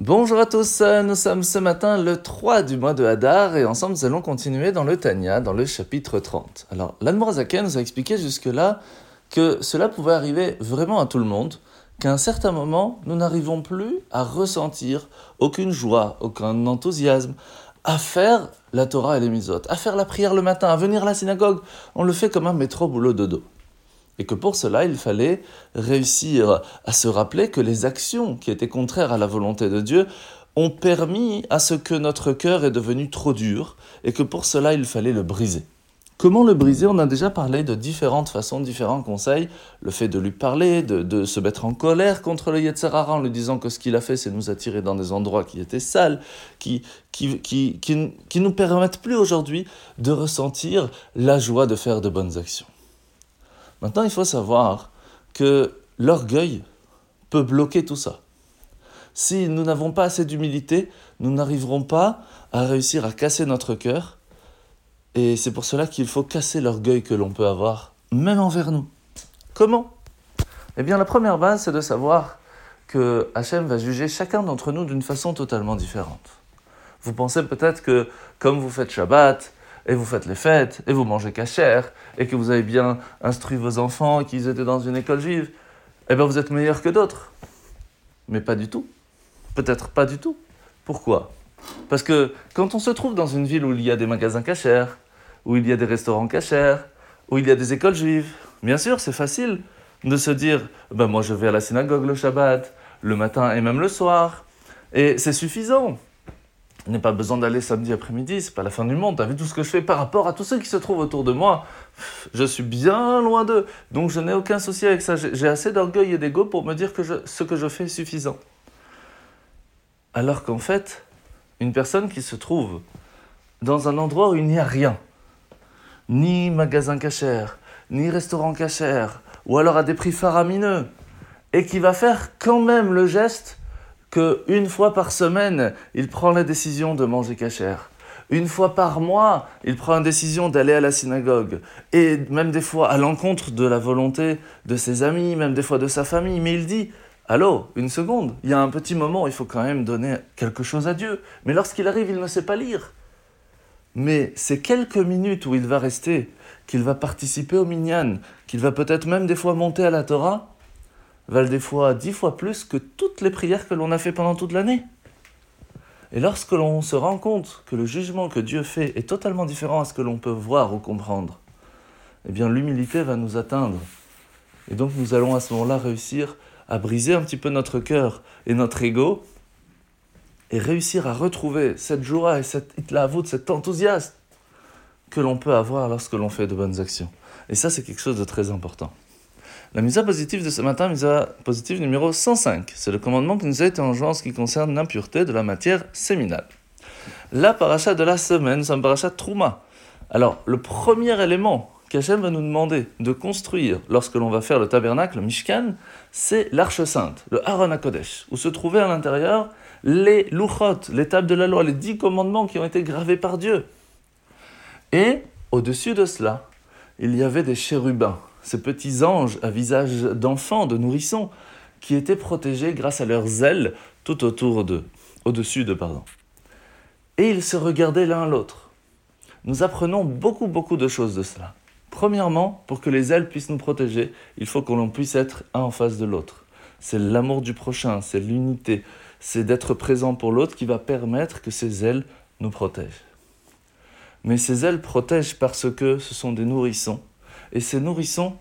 Bonjour à tous, nous sommes ce matin le 3 du mois de Hadar et ensemble nous allons continuer dans le Tanya, dans le chapitre 30. Alors l'Admorazaken nous a expliqué jusque-là que cela pouvait arriver vraiment à tout le monde, qu'à un certain moment nous n'arrivons plus à ressentir aucune joie, aucun enthousiasme à faire la Torah et les misotes, à faire la prière le matin, à venir à la synagogue. On le fait comme un métro boulot dodo et que pour cela, il fallait réussir à se rappeler que les actions qui étaient contraires à la volonté de Dieu ont permis à ce que notre cœur est devenu trop dur, et que pour cela, il fallait le briser. Comment le briser? On a déjà parlé de différentes façons, différents conseils. Le fait de lui parler, de, se mettre en colère contre le Yetzerara en lui disant que ce qu'il a fait, c'est nous attirer dans des endroits qui étaient sales, qui, qui, qui, qui, qui nous permettent plus aujourd'hui de ressentir la joie de faire de bonnes actions. Maintenant, il faut savoir que l'orgueil peut bloquer tout ça. Si nous n'avons pas assez d'humilité, nous n'arriverons pas à réussir à casser notre cœur. Et c'est pour cela qu'il faut casser l'orgueil que l'on peut avoir, même envers nous. Comment? Eh bien, la première base, c'est de savoir que Hachem va juger chacun d'entre nous d'une façon totalement différente. Vous pensez peut-être que, comme vous faites Shabbat, et vous faites les fêtes, et vous mangez cachère, et que vous avez bien instruit vos enfants, qu'ils étaient dans une école juive, eh bien vous êtes meilleur que d'autres. Mais pas du tout. Peut-être pas du tout. Pourquoi? Parce que quand on se trouve dans une ville où il y a des magasins cachères, où il y a des restaurants cachères, où il y a des écoles juives, bien sûr, c'est facile de se dire ben moi je vais à la synagogue le Shabbat, le matin et même le soir, et c'est suffisant. Je n'ai pas besoin d'aller samedi après-midi, c'est pas la fin du monde. T'as vu tout ce que je fais par rapport à tous ceux qui se trouvent autour de moi? Je suis bien loin d'eux. Donc je n'ai aucun souci avec ça. J'ai assez d'orgueil et d'ego pour me dire que ce que je fais est suffisant. Alors qu'en fait, une personne qui se trouve dans un endroit où il n'y a rien, ni magasin cachère, ni restaurant cachère, ou alors à des prix faramineux, et qui va faire quand même le geste qu'une fois par semaine, il prend la décision de manger cachère. Une fois par mois, il prend la décision d'aller à la synagogue. Et même des fois à l'encontre de la volonté de ses amis, même des fois de sa famille. Mais il dit, allô, une seconde, il y a un petit moment, il faut quand même donner quelque chose à Dieu. Mais lorsqu'il arrive, il ne sait pas lire. Mais ces quelques minutes où il va rester, qu'il va participer au minyan, qu'il va peut-être même des fois monter à la Torah, valent des fois dix fois plus que toutes les prières que l'on a fait pendant toute l'année. Et lorsque l'on se rend compte que le jugement que Dieu fait est totalement différent à ce que l'on peut voir ou comprendre, eh bien l'humilité va nous atteindre. Et donc nous allons à ce moment-là réussir à briser un petit peu notre cœur et notre ego et réussir à retrouver cette joie et cette itlavut, cet enthousiasme que l'on peut avoir lorsque l'on fait de bonnes actions. Et ça, c'est quelque chose de très important. La misa positive de ce matin, misa positive numéro 105, c'est le commandement qui nous a été enjoint en ce qui concerne l'impureté de la matière séminale. La paracha de la semaine, c'est un paracha Trouma. Alors, le premier élément qu'Hachem va nous demander de construire lorsque l'on va faire le tabernacle, le Mishkan, c'est l'arche sainte, le Aaron HaKodesh, où se trouvaient à l'intérieur les luchot, les tables de la loi, les dix commandements qui ont été gravés par Dieu. Et au-dessus de cela, il y avait des chérubins, ces petits anges à visage d'enfants, de nourrissons, qui étaient protégés grâce à leurs ailes tout autour d'eux, au-dessus d'eux, pardon. Et ils se regardaient l'un l'autre. Nous apprenons beaucoup, beaucoup de choses de cela. Premièrement, pour que les ailes puissent nous protéger, il faut que l'on puisse être un en face de l'autre. C'est l'amour du prochain, c'est l'unité, c'est d'être présent pour l'autre qui va permettre que ces ailes nous protègent. Mais ces ailes protègent parce que ce sont des nourrissons et ces nourrissons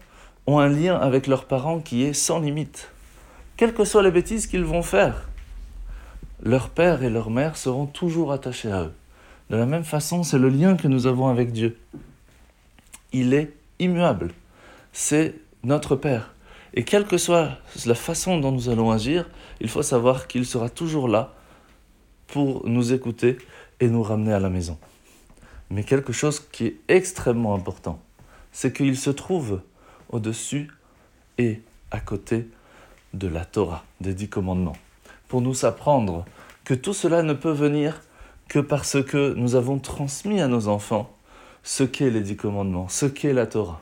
ont un lien avec leurs parents qui est sans limite. Quelles que soient les bêtises qu'ils vont faire, leur père et leur mère seront toujours attachés à eux. De la même façon, c'est le lien que nous avons avec Dieu. Il est immuable. C'est notre Père. Et quelle que soit la façon dont nous allons agir, il faut savoir qu'il sera toujours là pour nous écouter et nous ramener à la maison. Mais quelque chose qui est extrêmement important, c'est qu'il se trouve au-dessus et à côté de la Torah, des dix commandements, pour nous apprendre que tout cela ne peut venir que parce que nous avons transmis à nos enfants ce qu'est les dix commandements, ce qu'est la Torah.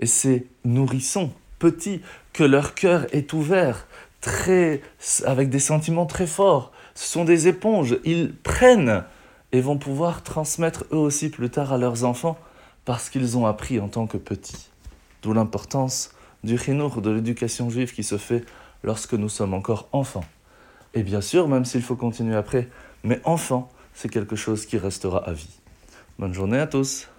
Et ces nourrissons petits, que leur cœur est ouvert très, avec des sentiments très forts. Ce sont des éponges. Ils prennent et vont pouvoir transmettre eux aussi plus tard à leurs enfants parce qu'ils ont appris en tant que petits. D'où l'importance du chinour, de l'éducation juive qui se fait lorsque nous sommes encore enfants. Et bien sûr, même s'il faut continuer après, mais enfant, c'est quelque chose qui restera à vie. Bonne journée à tous